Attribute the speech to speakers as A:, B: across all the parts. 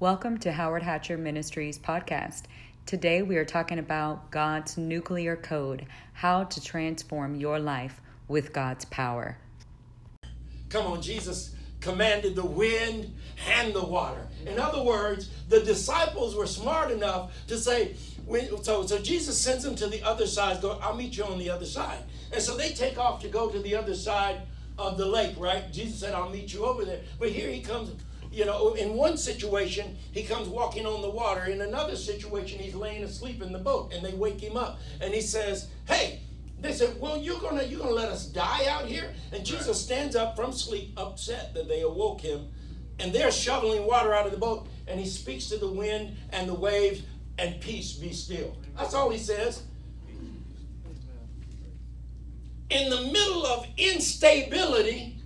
A: Welcome to Howard Hatcher Ministries podcast. Today we are talking about God's nuclear code, how to transform your life with God's power.
B: Come on, Jesus commanded the wind and the water. In other words, the disciples were smart enough to say, so, so Jesus sends them to the other side, go, I'll meet you on the other side. And so they take off to go to the other side of the lake, right? Jesus said, I'll meet you over there. But here he comes, you know, in one situation, he comes walking on the water. In another situation, he's laying asleep in the boat and they wake him up. And he says, Hey, they said, Well, you're gonna you're gonna let us die out here? And Jesus right. stands up from sleep, upset that they awoke him, and they're shoveling water out of the boat, and he speaks to the wind and the waves, and peace be still. That's all he says in the middle of instability,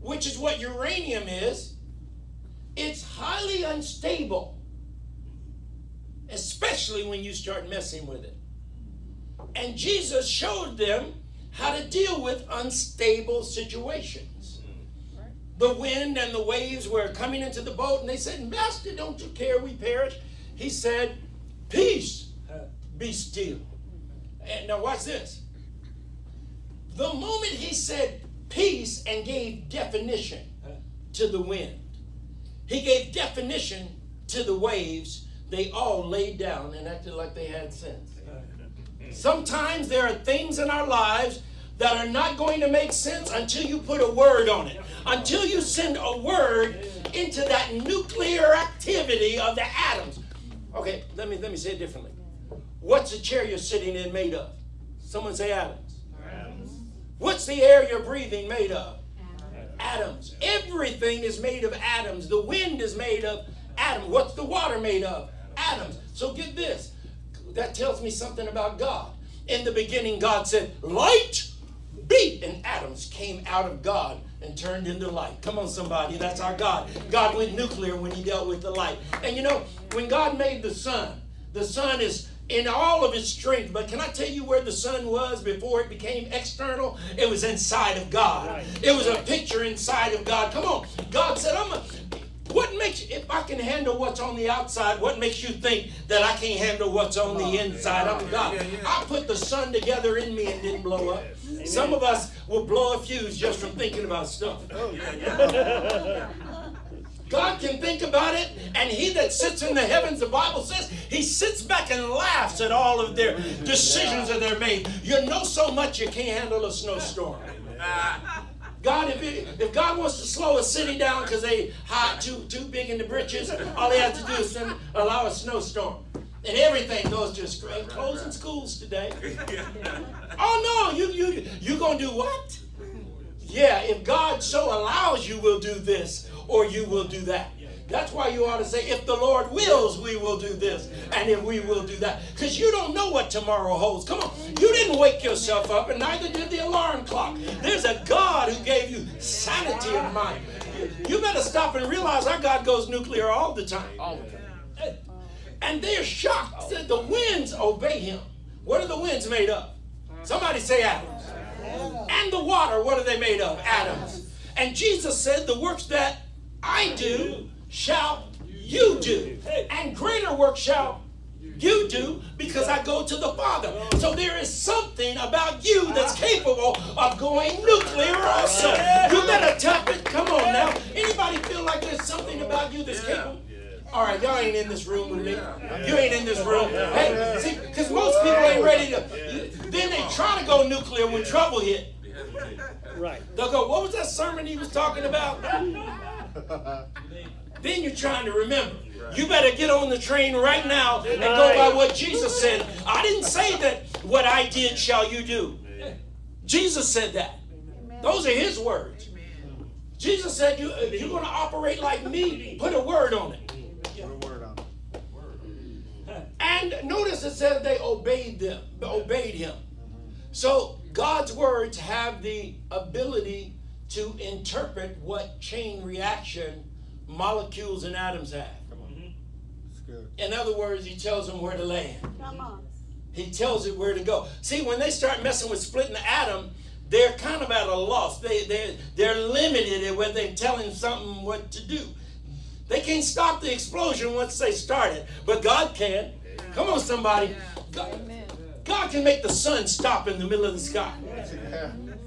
B: which is what uranium is, it's highly unstable, especially when you start messing with it. And Jesus showed them how to deal with unstable situations. The wind and the waves were coming into the boat, and they said, Master, don't you care we perish? He said, Peace, be still. And now, watch this. The moment he said peace and gave definition to the wind, he gave definition to the waves, they all laid down and acted like they had sense. Sometimes there are things in our lives that are not going to make sense until you put a word on it. Until you send a word into that nuclear activity of the atoms. Okay, let me let me say it differently. What's the chair you're sitting in made of? Someone say atoms. What's the air you're breathing made of? Atoms. Everything is made of atoms. The wind is made of atoms. What's the water made of? Atoms. So get this. That tells me something about God. In the beginning, God said, Light be. And atoms came out of God and turned into light. Come on, somebody. That's our God. God went nuclear when he dealt with the light. And you know, when God made the sun, the sun is in all of its strength. But can I tell you where the sun was before it became external? It was inside of God. It was a picture inside of God. Come on. God said, I'm a, what makes if I can handle what's on the outside, what makes you think that I can't handle what's on the oh, inside? I'm oh, God. I put the sun together in me and didn't blow up. Some of us will blow a fuse just from thinking about stuff. Oh, God can think about it, and he that sits in the heavens, the Bible says, he sits back and laughs at all of their decisions that they're made. You know so much you can't handle a snowstorm. God, if, it, if God wants to slow a city down because they hot too too big in the britches, all he has to do is send, allow a snowstorm. And everything goes just great. Closing schools today. Oh no, you you you gonna do what? Yeah, if God so allows you, will do this or you will do that. That's why you ought to say, if the Lord wills, we will do this, and if we will do that. Because you don't know what tomorrow holds. Come on. You didn't wake yourself up, and neither did the alarm clock. There's a God who gave you sanity of mind. You better stop and realize our God goes nuclear all the time. All the time. And they're shocked that the winds obey him. What are the winds made of? Somebody say atoms. And the water, what are they made of? Atoms. And Jesus said, the works that I do shall you do. And greater work shall you do because I go to the Father. So there is something about you that's capable of going nuclear also. You better tap it. Come on now. Anybody feel like there's something about you that's capable? All right, y'all ain't in this room with me. You ain't in this room. Hey, see, because most people ain't ready to. Then they try to go nuclear when trouble hit. Right. They'll go, what was that sermon he was talking about? then you're trying to remember. You better get on the train right now and go by what Jesus said. I didn't say that what I did shall you do. Jesus said that. Those are his words. Jesus said, you, you're going to operate like me. Put a word on it. And notice it said they obeyed them, obeyed him. So God's words have the ability to interpret what chain reaction molecules and atoms have. Come on, mm-hmm. that's good. In other words, he tells them where to land. Come on. Mm-hmm. He tells it where to go. See, when they start messing with splitting the atom, they're kind of at a loss. They, they're, they're limited in when they're telling something what to do. They can't stop the explosion once they start it, but God can. Come on, somebody. God, God can make the sun stop in the middle of the sky.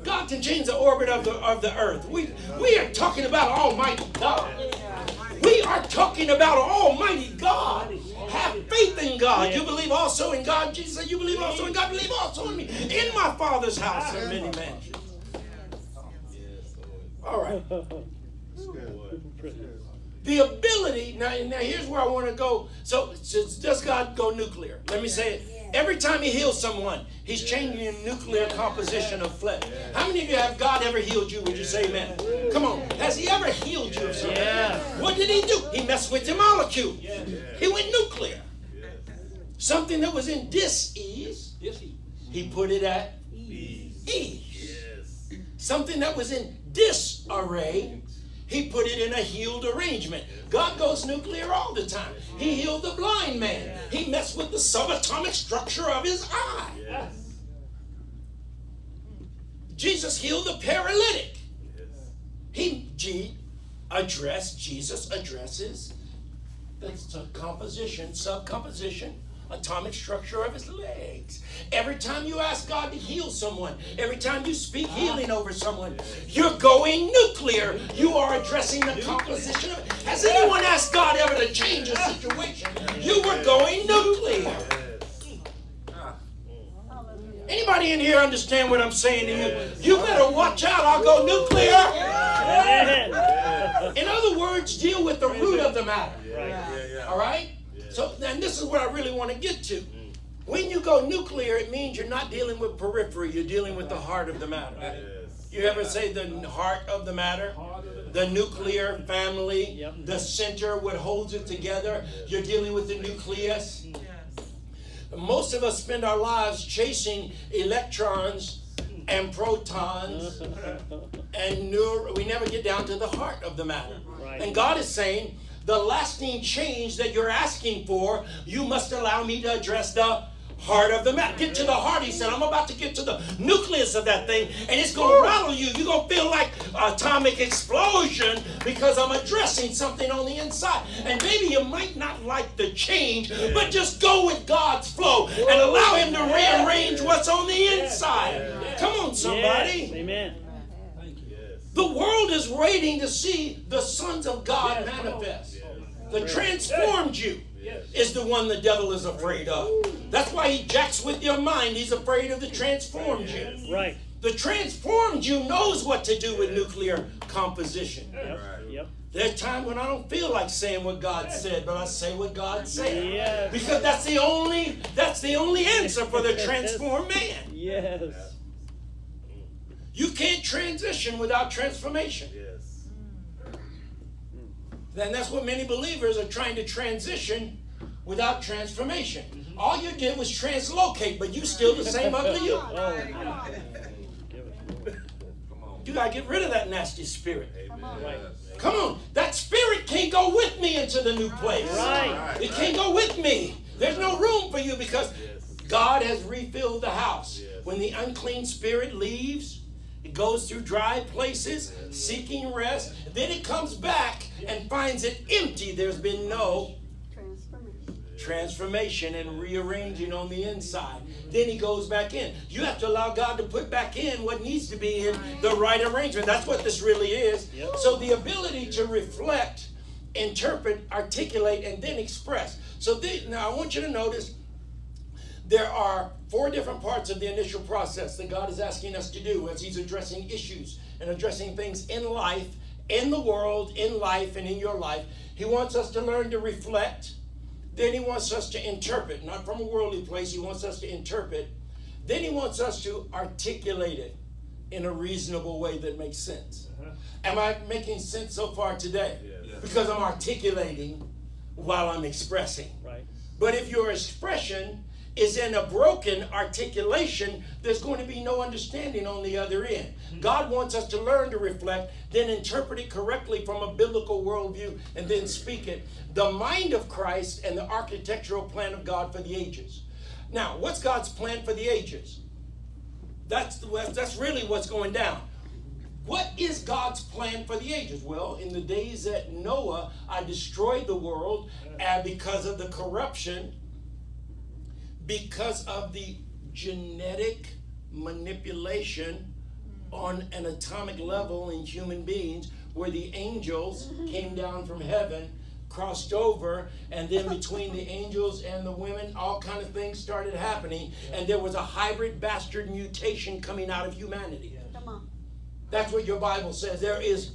B: God can change the orbit of the, of the earth. We, we are talking about Almighty God. We are talking about Almighty God. Have faith in God. You believe also in God. Jesus said, You believe also in God. Believe also in me. In my Father's house are many mansions. All right. The ability, now, now here's where I want to go. So, does God go nuclear? Let me say it. Every time he heals someone, he's changing the nuclear composition of flesh. How many of you have God ever healed you? Would you say amen? Come on. Has he ever healed you of something? What did he do? He messed with the molecule. He went nuclear. Something that was in dis-ease, he put it at ease. Yes. Something that was in disarray, he put it in a healed arrangement. God goes nuclear all the time. He healed the blind man. He messed with the subatomic structure of his eye. Jesus healed the paralytic. He G, addressed, Jesus addresses the composition, subcomposition atomic structure of his legs. Every time you ask God to heal someone, every time you speak healing over someone, you're going nuclear. You are addressing the composition of it. Has anyone asked God ever to change a situation? You were going nuclear. Anybody in here understand what I'm saying to you? You better watch out. I'll go nuclear. In other words, deal with the root of the matter. All right? So, and this is where I really want to get to. When you go nuclear, it means you're not dealing with periphery, you're dealing with the heart of the matter. You ever say the heart of the matter? The nuclear family, the center, what holds it together. You're dealing with the nucleus. Most of us spend our lives chasing electrons and protons, and neuro, we never get down to the heart of the matter. And God is saying, the lasting change that you're asking for, you must allow me to address the heart of the matter. Get to the heart, he said. I'm about to get to the nucleus of that thing, and it's going to rattle you. You're going to feel like atomic explosion because I'm addressing something on the inside. And maybe you might not like the change, but just go with God's flow and allow him to rearrange what's on the inside. Come on, somebody.
C: Amen.
B: The world is waiting to see the sons of God manifest. The transformed you is the one the devil is afraid of. That's why he jacks with your mind. He's afraid of the transformed you.
C: Right.
B: The transformed you knows what to do with nuclear composition.
C: Yep. Yep.
B: There's times when I don't feel like saying what God said, but I say what God said.
C: Yes.
B: Because that's the only that's the only answer for the transformed man.
C: Yes.
B: You can't transition without transformation.
D: Yes.
B: Then that's what many believers are trying to transition without transformation. Mm-hmm. All you did was translocate, but you still the same ugly you.
C: Oh,
B: You gotta get rid of that nasty spirit.
C: right.
B: Come on, that spirit can't go with me into the new place.
C: Right.
B: It can't go with me. There's no room for you because God has refilled the house. When the unclean spirit leaves, it goes through dry places, seeking rest. Then it comes back and finds it empty. There's been no transformation and rearranging on the inside. Then he goes back in. You have to allow God to put back in what needs to be in the right arrangement. That's what this really is.
C: Yep.
B: So the ability to reflect, interpret, articulate, and then express. So the, now I want you to notice there are four different parts of the initial process that God is asking us to do as He's addressing issues and addressing things in life, in the world, in life, and in your life. He wants us to learn to reflect. Then He wants us to interpret, not from a worldly place. He wants us to interpret. Then He wants us to articulate it in a reasonable way that makes sense. Uh-huh. Am I making sense so far today?
D: Yes.
B: Because I'm articulating while I'm expressing.
C: Right.
B: But if your expression is in a broken articulation, there's going to be no understanding on the other end. Mm-hmm. God wants us to learn to reflect, then interpret it correctly from a biblical worldview, and then speak it. The mind of Christ and the architectural plan of God for the ages. Now, what's God's plan for the ages? That's the, that's really what's going down. what is God's plan for the ages? Well, in the days that Noah, I destroyed the world, and because of the corruption, because of the genetic manipulation mm. on an atomic level in human beings, where the angels mm-hmm. came down from heaven crossed over and then between the angels and the women all kind of things started happening and there was a hybrid bastard mutation coming out of humanity. That's what your bible says. There is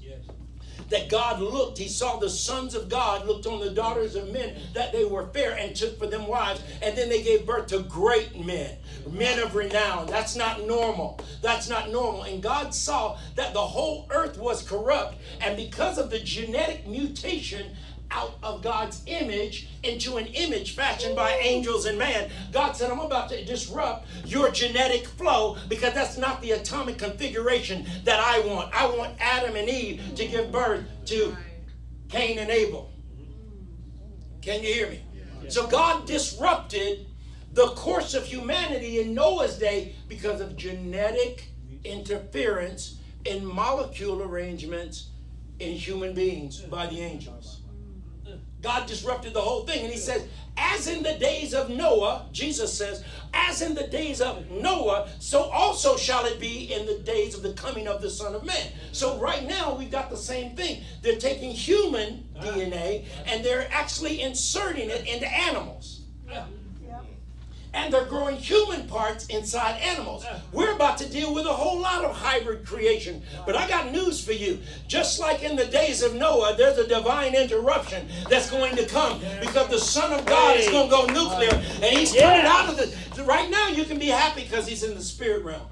B: that God looked, he saw the sons of God looked on the daughters of men that they were fair and took for them wives, and then they gave birth to great men, men of renown. That's not normal. That's not normal. And God saw that the whole earth was corrupt, and because of the genetic mutation, out of God's image into an image fashioned by angels and man. God said, I'm about to disrupt your genetic flow because that's not the atomic configuration that I want. I want Adam and Eve to give birth to Cain and Abel. Can you hear me? So God disrupted the course of humanity in Noah's day because of genetic interference in molecule arrangements in human beings by the angels. God disrupted the whole thing. And he says, as in the days of Noah, Jesus says, as in the days of Noah, so also shall it be in the days of the coming of the Son of Man. So right now we've got the same thing. They're taking human ah. DNA and they're actually inserting it into animals and they're growing human parts inside animals. We're about to deal with a whole lot of hybrid creation. But I got news for you. Just like in the days of Noah, there's a divine interruption that's going to come because the Son of God is going to go nuclear and he's coming out of the. Right now, you can be happy because he's in the spirit realm.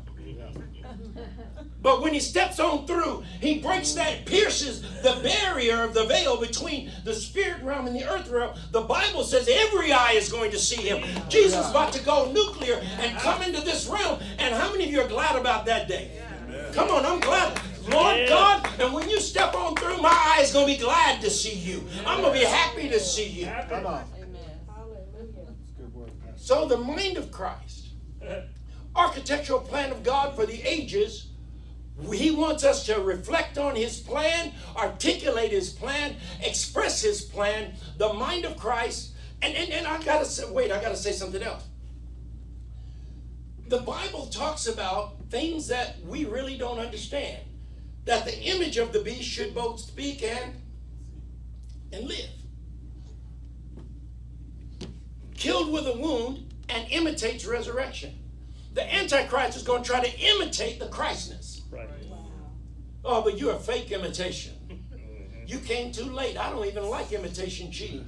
B: But when he steps on through, he breaks that, pierces the barrier of the veil between the spirit realm and the earth realm. The Bible says every eye is going to see him. Jesus is about to go nuclear and come into this realm. And how many of you are glad about that day? Come on, I'm glad. Lord God, and when you step on through, my eye is going to be glad to see you. I'm going to be happy to see you. Come on. So the mind of Christ, architectural plan of God for the ages he wants us to reflect on his plan, articulate his plan, express his plan, the mind of Christ. And, and, and I gotta say, wait, I gotta say something else. The Bible talks about things that we really don't understand. That the image of the beast should both speak and, and live. Killed with a wound and imitates resurrection. The Antichrist is going to try to imitate the Christness. Right. Oh, but you're a fake imitation. Mm-hmm. You came too late. I don't even like imitation cheese.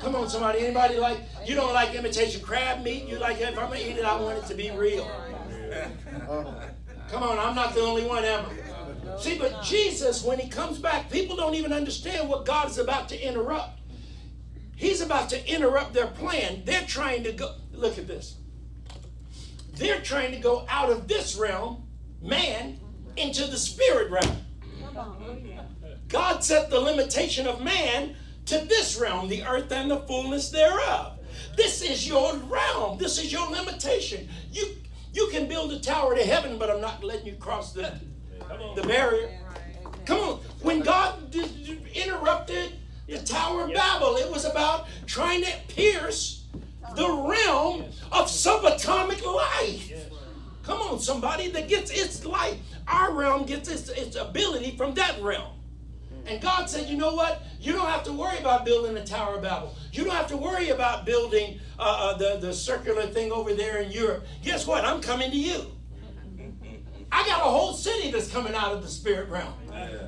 B: Come on, somebody. Anybody like you don't like imitation crab meat? You like if I'm gonna eat it, I want it to be real. Uh-huh. Come on, I'm not the only one, am I? See, but Jesus, when he comes back, people don't even understand what God is about to interrupt. He's about to interrupt their plan. They're trying to go. Look at this. They're trying to go out of this realm man into the spirit realm. God set the limitation of man to this realm, the earth and the fullness thereof. This is your realm. This is your limitation. You you can build a tower to heaven, but I'm not letting you cross the, the barrier. Come on. When God interrupted the Tower of Babel, it was about trying to pierce the realm of subatomic life. Come on, somebody that gets its light. Our realm gets its, its ability from that realm. And God said, you know what? You don't have to worry about building the Tower of Babel. You don't have to worry about building uh, uh, the, the circular thing over there in Europe. Guess what? I'm coming to you. I got a whole city that's coming out of the spirit realm.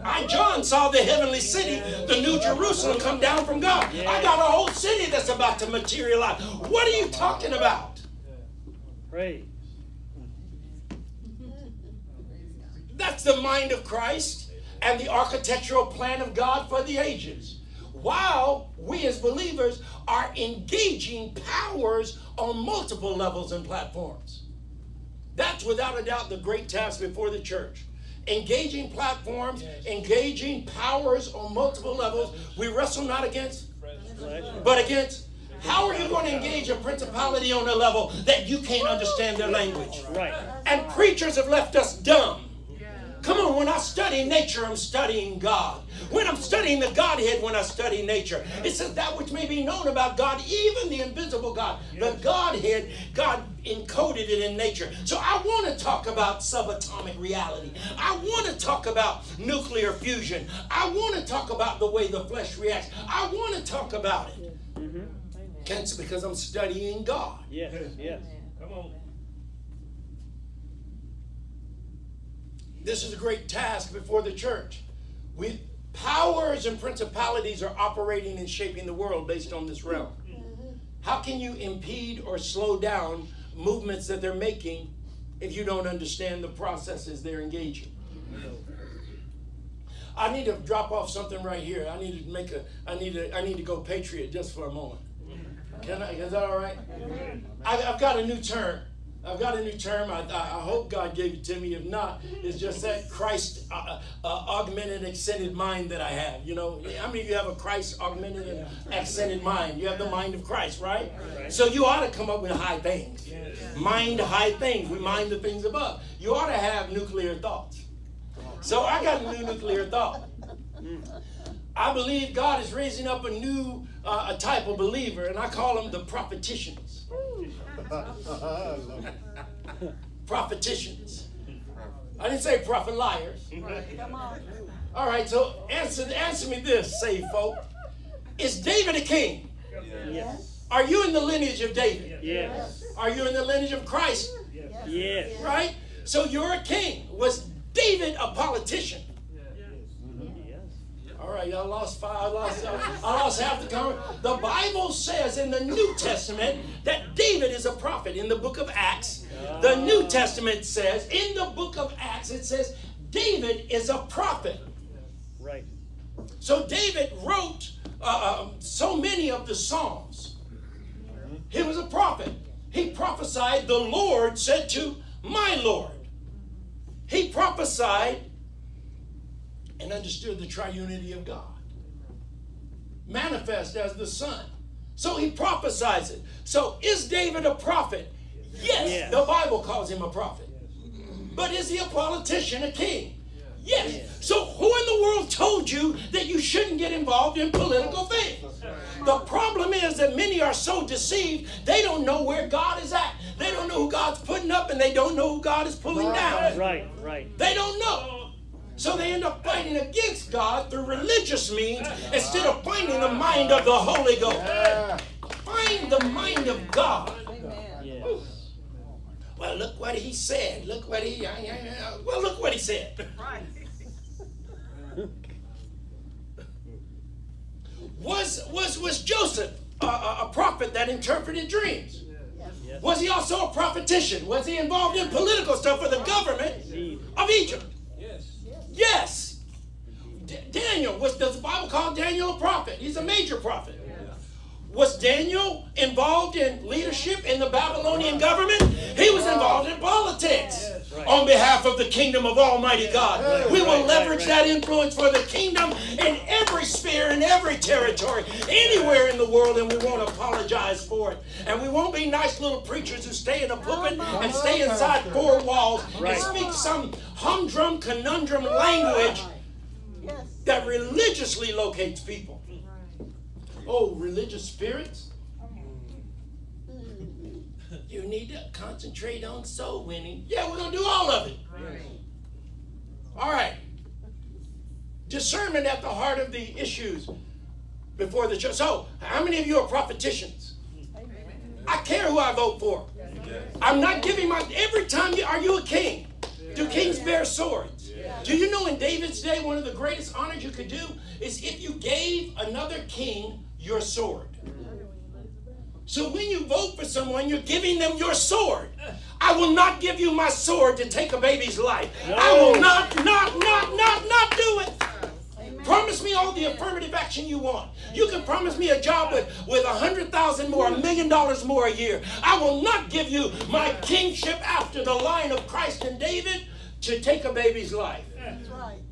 B: I, John, saw the heavenly city, the new Jerusalem, come down from God. I got a whole city that's about to materialize. What are you talking about? Praise. That's the mind of Christ and the architectural plan of God for the ages. While we as believers are engaging powers on multiple levels and platforms. That's without a doubt the great task before the church. Engaging platforms, engaging powers on multiple levels. We wrestle not against, but against. How are you going to engage a principality on a level that you can't understand their language? Right. And preachers have left us dumb Come on, when I study nature, I'm studying God. When I'm studying the Godhead, when I study nature, it says that which may be known about God, even the invisible God. The Godhead, God encoded it in nature. So I want to talk about subatomic reality. I want to talk about nuclear fusion. I want to talk about the way the flesh reacts. I want to talk about it. Mm-hmm. Because I'm studying God.
C: Yes, yes. Come on.
B: This is a great task before the church. We, powers and principalities are operating and shaping the world based on this realm. How can you impede or slow down movements that they're making if you don't understand the processes they're engaging? I need to drop off something right here. I need to make a. I need to. I need to go patriot just for a moment. Can I? Is that all right? I, I've got a new term. I've got a new term. I, I, hope God gave it to me. If not, it's just that Christ uh, uh, uh, augmented, extended mind that I have. You know, how many of you have a Christ augmented and extended mind? You have the mind of Christ, right? So you ought to come up with high things. Mind high things. We mind the things above. You ought to have nuclear thoughts. So I got a new nuclear thought. I believe God is raising up a new uh, a type of believer, and I call them the propheticians. propheticians. I didn't say prophet liars. All right, so answer answer me this, say folk. Is David a king?
C: Yes.
B: Are you in the lineage of David?
C: Yes.
B: Are you in the lineage of Christ?
C: Yes.
B: Right? So you're a king. Was David a politician? All right, I lost five. I lost, I lost half the conversation. The Bible says in the New Testament that David is a prophet. In the book of Acts, the New Testament says, in the book of Acts, it says David is a prophet.
C: Right.
B: So David wrote uh, um, so many of the Psalms. He was a prophet. He prophesied, the Lord said to my Lord. He prophesied and understood the triunity of God. Manifest as the Son. So he prophesies it. So is David a prophet? Yes, yes. the Bible calls him a prophet. But is he a politician, a king? Yes. yes. So who in the world told you that you shouldn't get involved in political things? The problem is that many are so deceived, they don't know where God is at. They don't know who God's putting up and they don't know who God is pulling down.
C: Right, right.
B: They don't know. So they end up fighting against God through religious means instead of finding the mind of the Holy Ghost. Find the mind of God. Well, look what he said. Look what he. Well, look what he said. was was was Joseph a, a, prophet that interpreted dreams? Was he also a prophetician? Was he involved in political stuff for the government of Egypt? Yes. D- Daniel, does the Bible call Daniel a prophet? He's a major prophet. Was Daniel involved in leadership in the Babylonian government? He was involved in politics on behalf of the kingdom of Almighty God. We will leverage that influence for the kingdom in every sphere, in every territory, anywhere in the world, and we won't apologize for it. And we won't be nice little preachers who stay in a pulpit and stay inside four walls and speak some humdrum, conundrum language that religiously locates people. Oh, religious spirits? You need to concentrate on soul winning. Yeah, we're going to do all of it. All right. Discernment at the heart of the issues before the church. So, how many of you are propheticians? I care who I vote for. I'm not giving my. Every time you. Are you a king? Do kings bear swords? Do you know in David's day, one of the greatest honors you could do is if you gave another king your sword. So when you vote for someone, you're giving them your sword. I will not give you my sword to take a baby's life. No. I will not, not, not, not, not do it. Amen. Promise me all the affirmative action you want. You can promise me a job with, with a hundred thousand more, a million dollars more a year. I will not give you my kingship after the line of Christ and David to take a baby's life. That's right.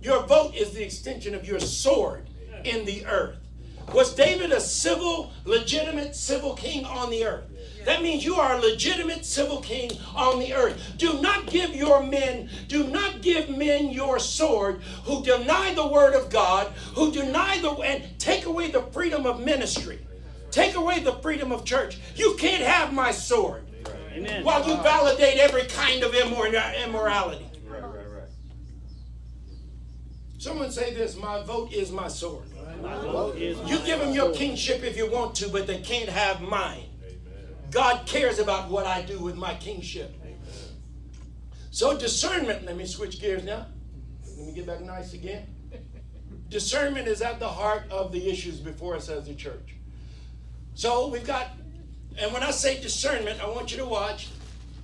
B: Your vote is the extension of your sword in the earth. Was David a civil, legitimate civil king on the earth? That means you are a legitimate civil king on the earth. Do not give your men, do not give men your sword who deny the word of God, who deny the and take away the freedom of ministry. Take away the freedom of church. You can't have my sword.
C: Amen.
B: While you validate every kind of immor- immorality.
D: Right, right, right.
B: Someone say this, my vote is my sword.
C: My vote is
B: You
C: my
B: give them your kingship if you want to, but they can't have mine. God cares about what I do with my kingship. So discernment, let me switch gears now. Let me get back nice again. Discernment is at the heart of the issues before us as a church. So we've got, and when I say discernment, I want you to watch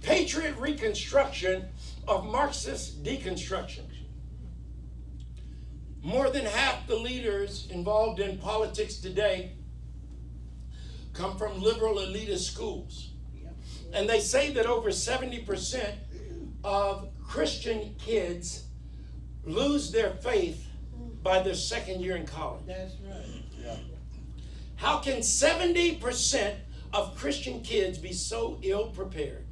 B: Patriot Reconstruction of Marxist Deconstruction. More than half the leaders involved in politics today come from liberal elitist schools. And they say that over 70% of Christian kids lose their faith by their second year in college.
E: That's right.
B: How can 70% of Christian kids be so ill prepared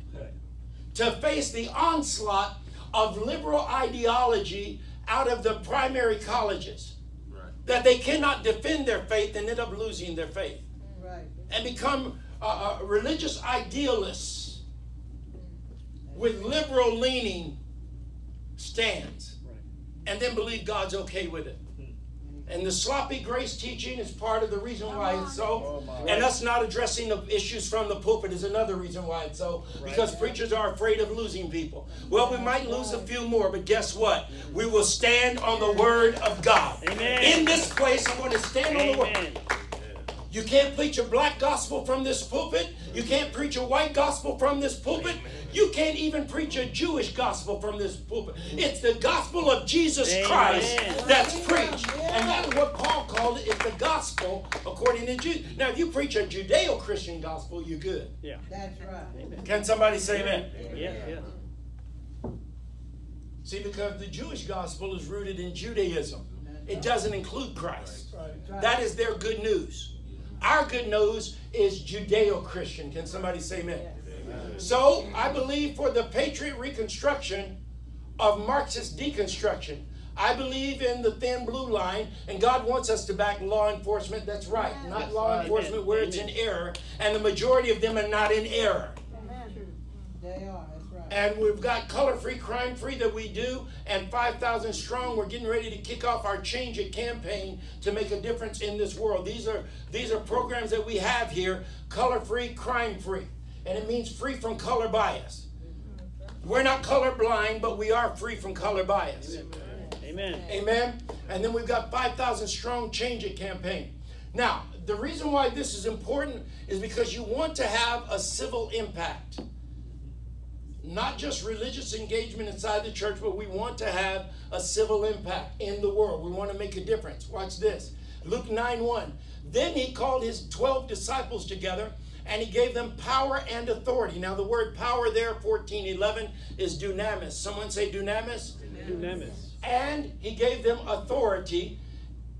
B: to face the onslaught of liberal ideology out of the primary colleges
D: Right.
B: that they cannot defend their faith and end up losing their faith
E: Right.
B: and become uh, uh, religious idealists with liberal leaning stands
C: Right.
B: and then believe God's okay with it. And the sloppy grace teaching is part of the reason why it's so. Oh, and us not addressing the issues from the pulpit is another reason why it's so. Because preachers are afraid of losing people. Well, we might lose a few more, but guess what? We will stand on the word of God.
C: Amen.
B: In this place, I'm going to stand on the word.
C: Amen.
B: You can't preach a black gospel from this pulpit. You can't preach a white gospel from this pulpit. You can't even preach a Jewish gospel from this pulpit. It's the gospel of Jesus
C: Amen.
B: Christ that's preached. And that is what Paul called it. It's the gospel according to Jews. Now, if you preach a Judeo Christian gospel, you're good.
C: Yeah.
E: That's right.
B: Can somebody say amen?
C: Yeah. Yeah.
B: See, because the Jewish gospel is rooted in Judaism, it doesn't include Christ. That is their good news. Our good news is Judeo Christian. Can somebody say amen? So, I believe for the Patriot Reconstruction of Marxist deconstruction, I believe in the thin blue line, and God wants us to back law enforcement. That's right, not law
C: right.
B: enforcement where it's in error, and the majority of them are not in error.
E: They are, that's right.
B: And we've got color free, crime free that we do, and 5,000 strong. We're getting ready to kick off our Change It campaign to make a difference in this world. These are these are programs that we have here, color free, crime free, and it means free from color bias. We're not color blind, but we are free from color bias.
C: Amen.
B: Amen. Amen. And then we've got 5,000 strong change it campaign. Now, the reason why this is important is because you want to have a civil impact. Not just religious engagement inside the church, but we want to have a civil impact in the world. We want to make a difference. Watch this. Luke 9 1. Then he called his 12 disciples together and he gave them power and authority. Now, the word power there, 14 11, is dunamis. Someone say dunamis
C: Dunamis.
B: And he gave them authority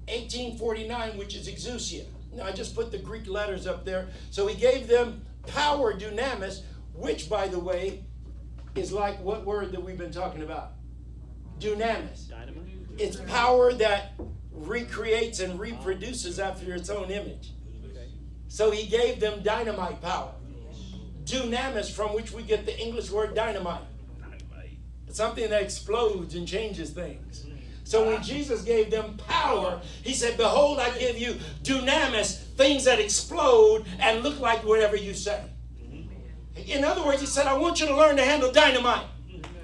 B: 1849 which is exousia. Now i just put the greek letters up there. So he gave them power dunamis which by the way is like what word that we've been talking about? Dunamis. It's power that recreates and reproduces after its own image. So he gave them dynamite power. Dunamis from which we get the english word dynamite something that explodes and changes things. So when Jesus gave them power, he said, Behold, I give you dunamis, things that explode and look like whatever you say. In other words, he said, I want you to learn to handle dynamite.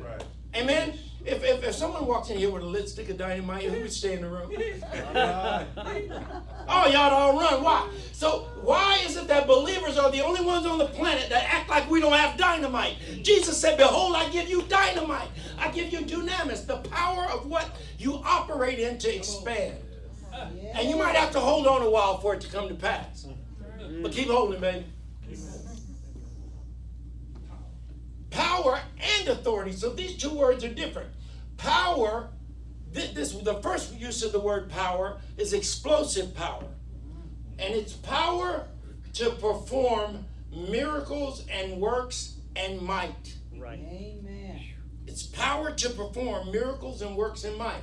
D: Right.
B: Amen? If, if, if someone walks in here with a lit stick of dynamite, who would stay in the room? Oh, y'all all run. Why? So why is the only ones on the planet that act like we don't have dynamite? Jesus said, Behold, I give you dynamite. I give you dunamis, the power of what you operate in to expand. And you might have to hold on a while for it to come to pass. But keep holding, baby. Power and authority. So these two words are different. Power, thi- this the first use of the word power is explosive power. And it's power to perform miracles and works and might.
C: Right.
E: Amen.
B: It's power to perform miracles and works and might.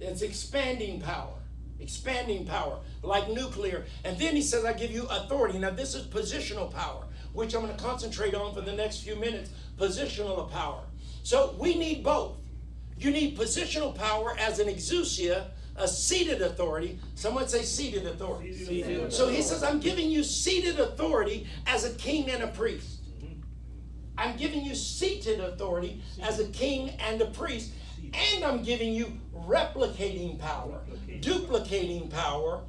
B: It's expanding power. Expanding power, like nuclear. And then he says, I give you authority. Now, this is positional power, which I'm going to concentrate on for the next few minutes. Positional power. So we need both. You need positional power as an exousia, a seated authority. Someone say seated authority.
C: Seated.
B: So he says, I'm giving you seated authority as a king and a priest. I'm giving you seated authority as a king and a priest. And I'm giving you replicating power, duplicating power,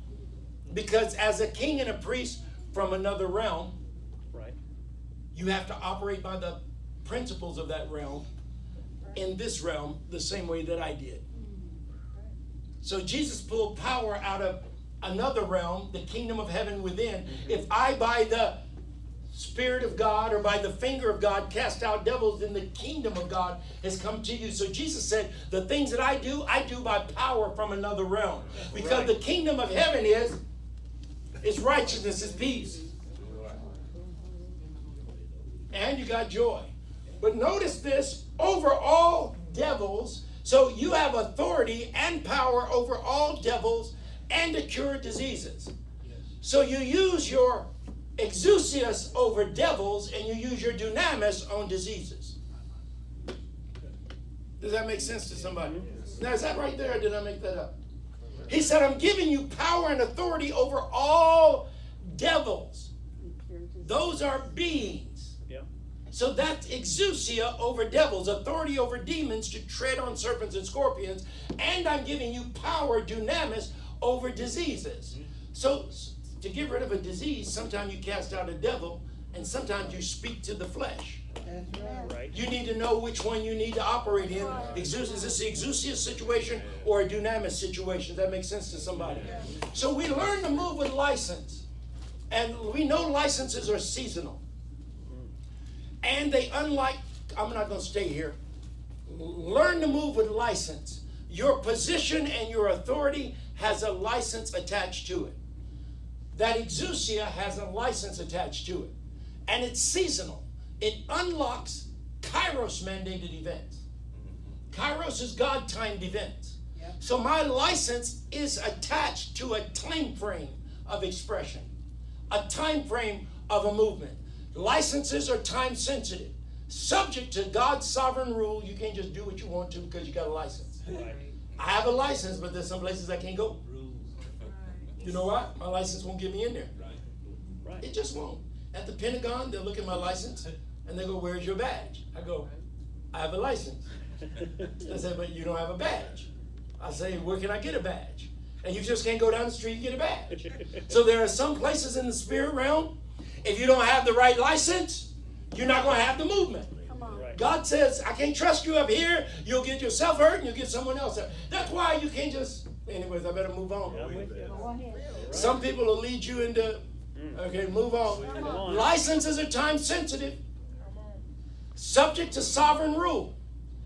B: because as a king and a priest from another realm,
C: Right.
B: you have to operate by the principles of that realm in this realm the same way that I did. So Jesus pulled power out of another realm, the kingdom of heaven within. Mm-hmm. If I, by the Spirit of God or by the finger of God cast out devils, then the kingdom of God has come to you. So Jesus said, The things that I do, I do by power from another realm. Because
C: Right.
B: the kingdom of heaven is is righteousness, is peace. And you got joy. But notice this over all devils. So you have authority and power over all devils and to cure diseases. So you use your exousias over devils and you use your dunamis on diseases. Does that make sense to somebody? Now, is that right there or did I make that up? He said, I'm giving you power and authority over all devils. Those are beings.
C: Yeah.
B: So that's exousia over devils, authority over demons to tread on serpents and scorpions, and I'm giving you power, dunamis, over diseases. Mm-hmm. So to get rid of a disease, sometimes you cast out a devil, and sometimes you speak to the flesh.
E: That's right.
C: Right.
B: You need to know which one you need to operate in. Exous- is this the exousia situation or a dunamis situation? That makes sense to somebody. So we learn to move with license. And we know licenses are seasonal. And they, unlike, I'm not going to stay here. Learn to move with license. Your position and your authority has a license attached to it. That exousia has a license attached to it. And it's seasonal. It unlocks kairos mandated events. Kairos is God timed events.
E: Yep.
B: So my license is attached to a time frame of expression, a time frame of a movement. Licenses are time sensitive. Subject to God's sovereign rule, you can't just do what you want to because you got a license.
C: Right.
B: I have a license, but there's some places I can't go. You know what? My license won't get me in there.
C: Right.
B: It just won't. At the Pentagon, they'll look at my license and they go, Where's your badge? I go, I have a license. They say, But you don't have a badge. I say, Where can I get a badge? And you just can't go down the street and get a badge. So there are some places in the spirit realm, if you don't have the right license, you're not going to have the movement.
C: Right.
B: God says, I can't trust you up here. You'll get yourself hurt and you'll get someone else hurt. That's why you can't just. Anyways, I better move on.
C: I'm with you.
B: Some people will lead you into. Mm. Okay, move on.
C: on.
B: Licenses are time sensitive, subject to sovereign rule.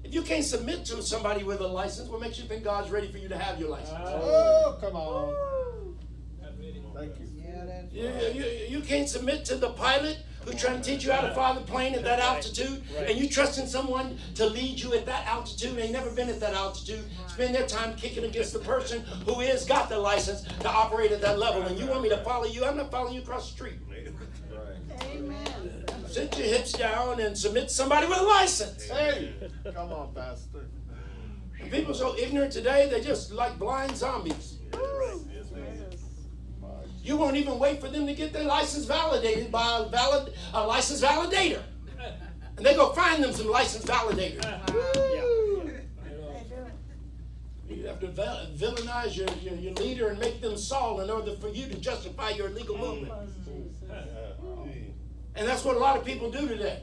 B: If you can't submit to somebody with a license, what makes you think God's ready for you to have your license?
D: Oh, come on. Thank you.
E: Yeah, that's
B: You, you, you can't submit to the pilot who's trying to teach you how to fly the plane at that altitude,
C: Right.
B: and you trusting someone to lead you at that altitude. They never been at that altitude. Spend their time kicking against the person who is got the license to operate at that level. And you want me to follow you? I'm not following you across the street.
D: Right.
E: Amen.
B: Sit your hips down and submit to somebody with a license.
D: Hey, come on, Pastor.
B: People so ignorant today, they just like blind zombies. You won't even wait for them to get their license validated by a valid a license validator. And they go find them some license validators. You have to villainize your, your, your leader and make them Saul in order for you to justify your legal movement. And that's what a lot of people do today.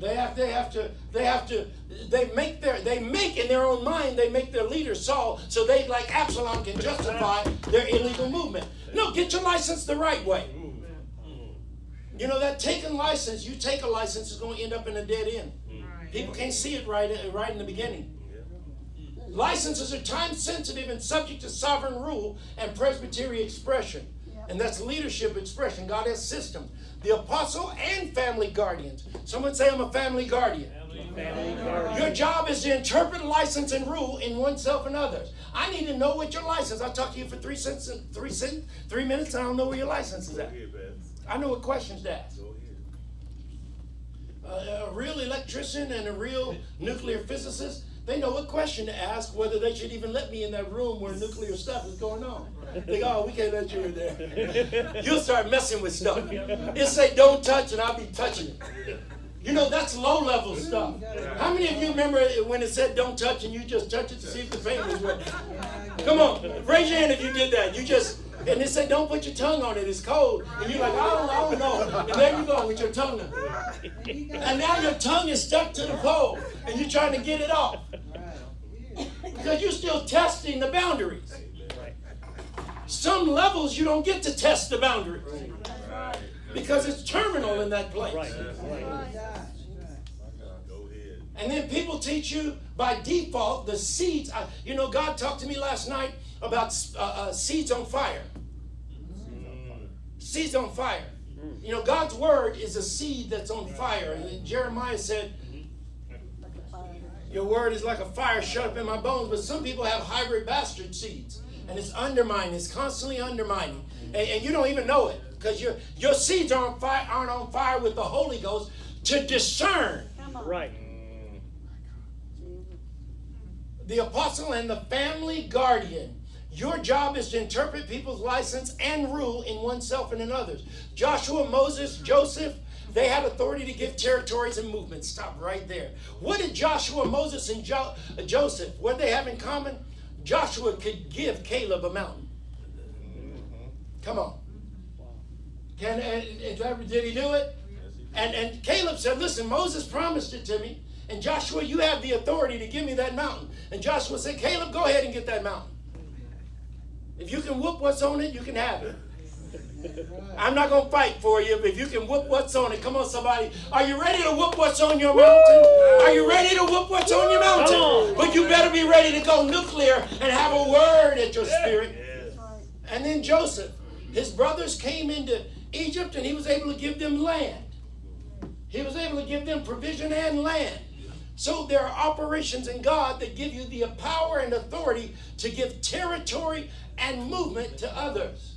B: They have, they have to, they have to, they make their, they make in their own mind, they make their leader Saul, so they, like Absalom, can justify their illegal movement. No, get your license the right way. Mm. Mm. You know that taking license, you take a license is going to end up in a dead end. Mm. People can't see it right, uh, right in the beginning. Licenses are time sensitive and subject to sovereign rule and presbytery expression. And that's leadership expression. God has systems. The apostle and family guardians. Someone say, I'm a family guardian. Your job is to interpret, license, and rule in oneself and others. I need to know what your license. I'll talk to you for three cents, three cent, three minutes. I don't know where your license is at. I know what questions to ask. Uh, a real electrician and a real nuclear physicist, they know what question to ask, whether they should even let me in that room where nuclear stuff is going on. They go, oh, we can't let you in there. You'll start messing with stuff. It say don't touch, and I'll be touching it. You know, that's low level mm, stuff. How many of you remember when it said don't touch and you just touch it to see if the paint was wet? Come on, raise your hand if you did that. You just, and it said don't put your tongue on it, it's cold. And you're like, I don't, I don't know. And there you go with your tongue. And now your tongue is stuck to the pole and you're trying to get it off. Because you're still testing the boundaries. Some levels you don't get to test the boundaries because it's terminal in that place.
C: Right.
B: And then people teach you by default the seeds. I, you know, God talked to me last night about uh, uh, seeds on fire. Seeds on fire. You know, God's word is a seed that's on fire. And Jeremiah said, Your word is like a fire shut up in my bones. But some people have hybrid bastard seeds. And it's undermining, it's constantly undermining. And, and you don't even know it because your, your seeds aren't, fire, aren't on fire with the Holy Ghost to discern
C: Right.
B: the apostle and the family guardian. Your job is to interpret people's license and rule in oneself and in others. Joshua, Moses, Joseph, they had authority to give territories and movements. Stop right there. What did Joshua, Moses, and jo- Joseph, what did they have in common? Joshua could give Caleb a mountain. Mm-hmm. Come on. Can, and, and did he do it? And, and Caleb said, Listen, Moses promised it to me. And Joshua, you have the authority to give me that mountain. And Joshua said, Caleb, go ahead and get that mountain. If you can whoop what's on it, you can have it. I'm not going to fight for you, but if you can whoop what's on it, come on, somebody. Are you ready to whoop what's on your mountain? Are you ready to whoop what's on your mountain?
C: On.
B: But you better be ready to go nuclear and have a word at your spirit. And then Joseph, his brothers came into Egypt and he was able to give them land. He was able to give them provision and land. So there are operations in God that give you the power and authority to give territory and movement to others.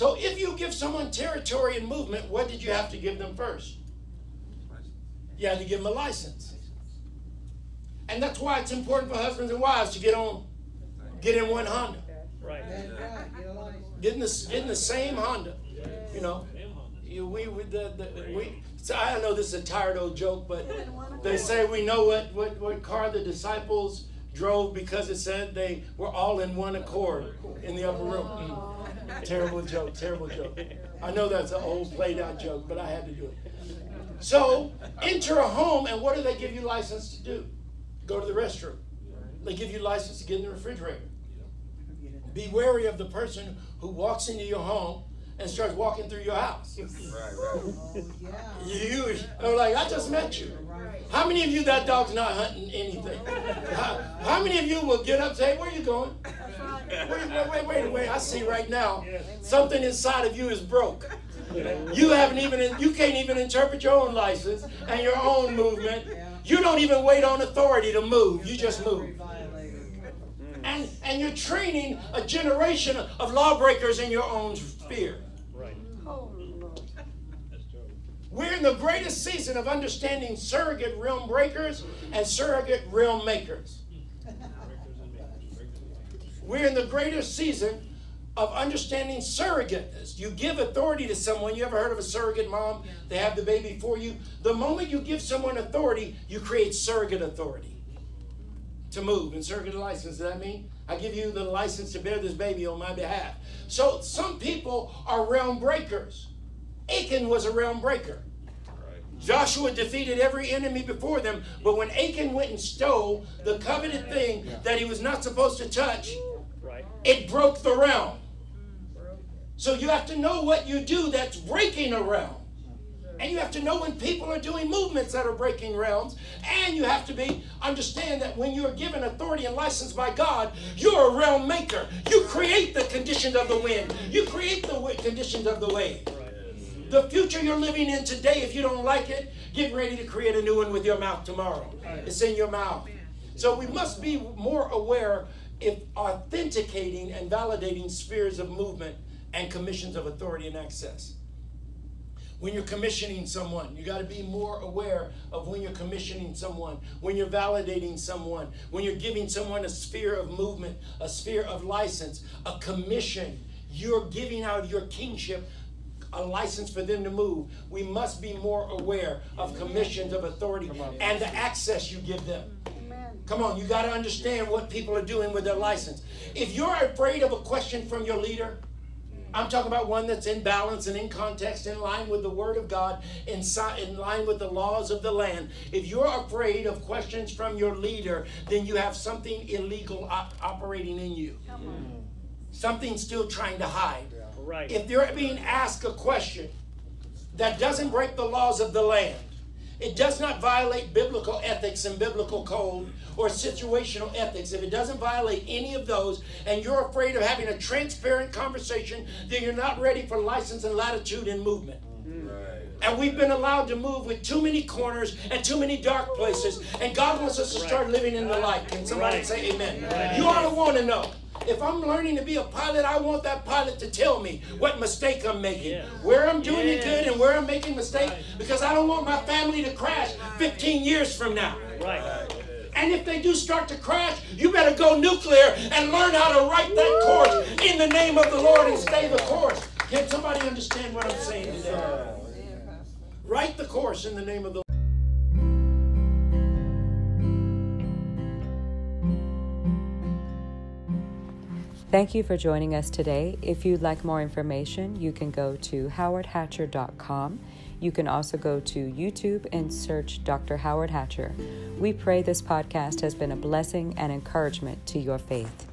B: So if you give someone territory and movement, what did you have to give them first? You had to give them a license. And that's why it's important for husbands and wives to get on, get in one Honda.
C: Right.
B: Get in the, get in the same Honda. You know, you, we, we, the, the, we, so I know this is a tired old joke, but they say we know what, what, what car the disciples drove because it said they were all in one accord in the upper room. Mm. Terrible joke, terrible joke. I know that's an old played out joke, but I had to do it. So enter a home, and what do they give you license to do? Go to the restroom. They give you license to get in the refrigerator. Be wary of the person who walks into your home and starts walking through your house. Oh, you are like, I just met you. How many of you that dog's not hunting anything? How, how many of you will get up and say, where are you going? Wait, wait, wait, wait, wait. I see right now something inside of you is broke. You haven't even you can't even interpret your own license and your own movement. You don't even wait on authority to move. You just move. And and you're training a generation of lawbreakers in your own sphere.
C: Right.
B: We're in the greatest season of understanding surrogate realm breakers and surrogate realm makers. We're in the greatest season of understanding surrogateness. You give authority to someone. You ever heard of a surrogate mom? They have the baby for you. The moment you give someone authority, you create surrogate authority to move and surrogate license. Does that mean? I give you the license to bear this baby on my behalf. So some people are realm breakers. Achan was a realm breaker. Joshua defeated every enemy before them, but when Achan went and stole the coveted thing that he was not supposed to touch, it broke the realm. So you have to know what you do that's breaking a realm. And you have to know when people are doing movements that are breaking realms. And you have to be understand that when you're given authority and license by God, you're a realm maker. You create the conditions of the wind. You create the conditions of the wave. The future you're living in today, if you don't like it, get ready to create a new one with your mouth tomorrow. It's in your mouth. So we must be more aware if authenticating and validating spheres of movement and commissions of authority and access when you're commissioning someone. You got to be more aware of when you're commissioning someone, when you're validating someone, when you're giving someone a sphere of movement, a sphere of license, a commission. You're giving out your kingship a license for them to move. We must be more aware of commissions of authority and the access you give them. Come on, you got to understand what people are doing with their license. If you're afraid of a question from your leader, I'm talking about one that's in balance and in context, in line with the Word of God, in, in line with the laws of the land. If you're afraid of questions from your leader, then you have something illegal op- operating in you. Something still trying to hide.
C: Right.
B: If you're being asked a question that doesn't break the laws of the land, it does not violate biblical ethics and biblical code or situational ethics. If it doesn't violate any of those and you're afraid of having a transparent conversation, then you're not ready for license and latitude in movement. And we've been allowed to move with too many corners and too many dark places. And God wants us to start living in the light. Can somebody
C: Right.
B: say amen? You ought to want to know. If I'm learning to be a pilot, I want that pilot to tell me what mistake I'm making,
C: Yeah.
B: where I'm doing it good and where I'm making mistakes, because I don't want my family to crash 15 years from now.
C: Right.
B: And if they do start to crash, you better go nuclear and learn how to write that course in the name of the Lord and stay the course. Can somebody understand what I'm saying today? Write the course in the name of the
A: Thank you for joining us today. If you'd like more information, you can go to howardhatcher.com. You can also go to YouTube and search Dr. Howard Hatcher. We pray this podcast has been a blessing and encouragement to your faith.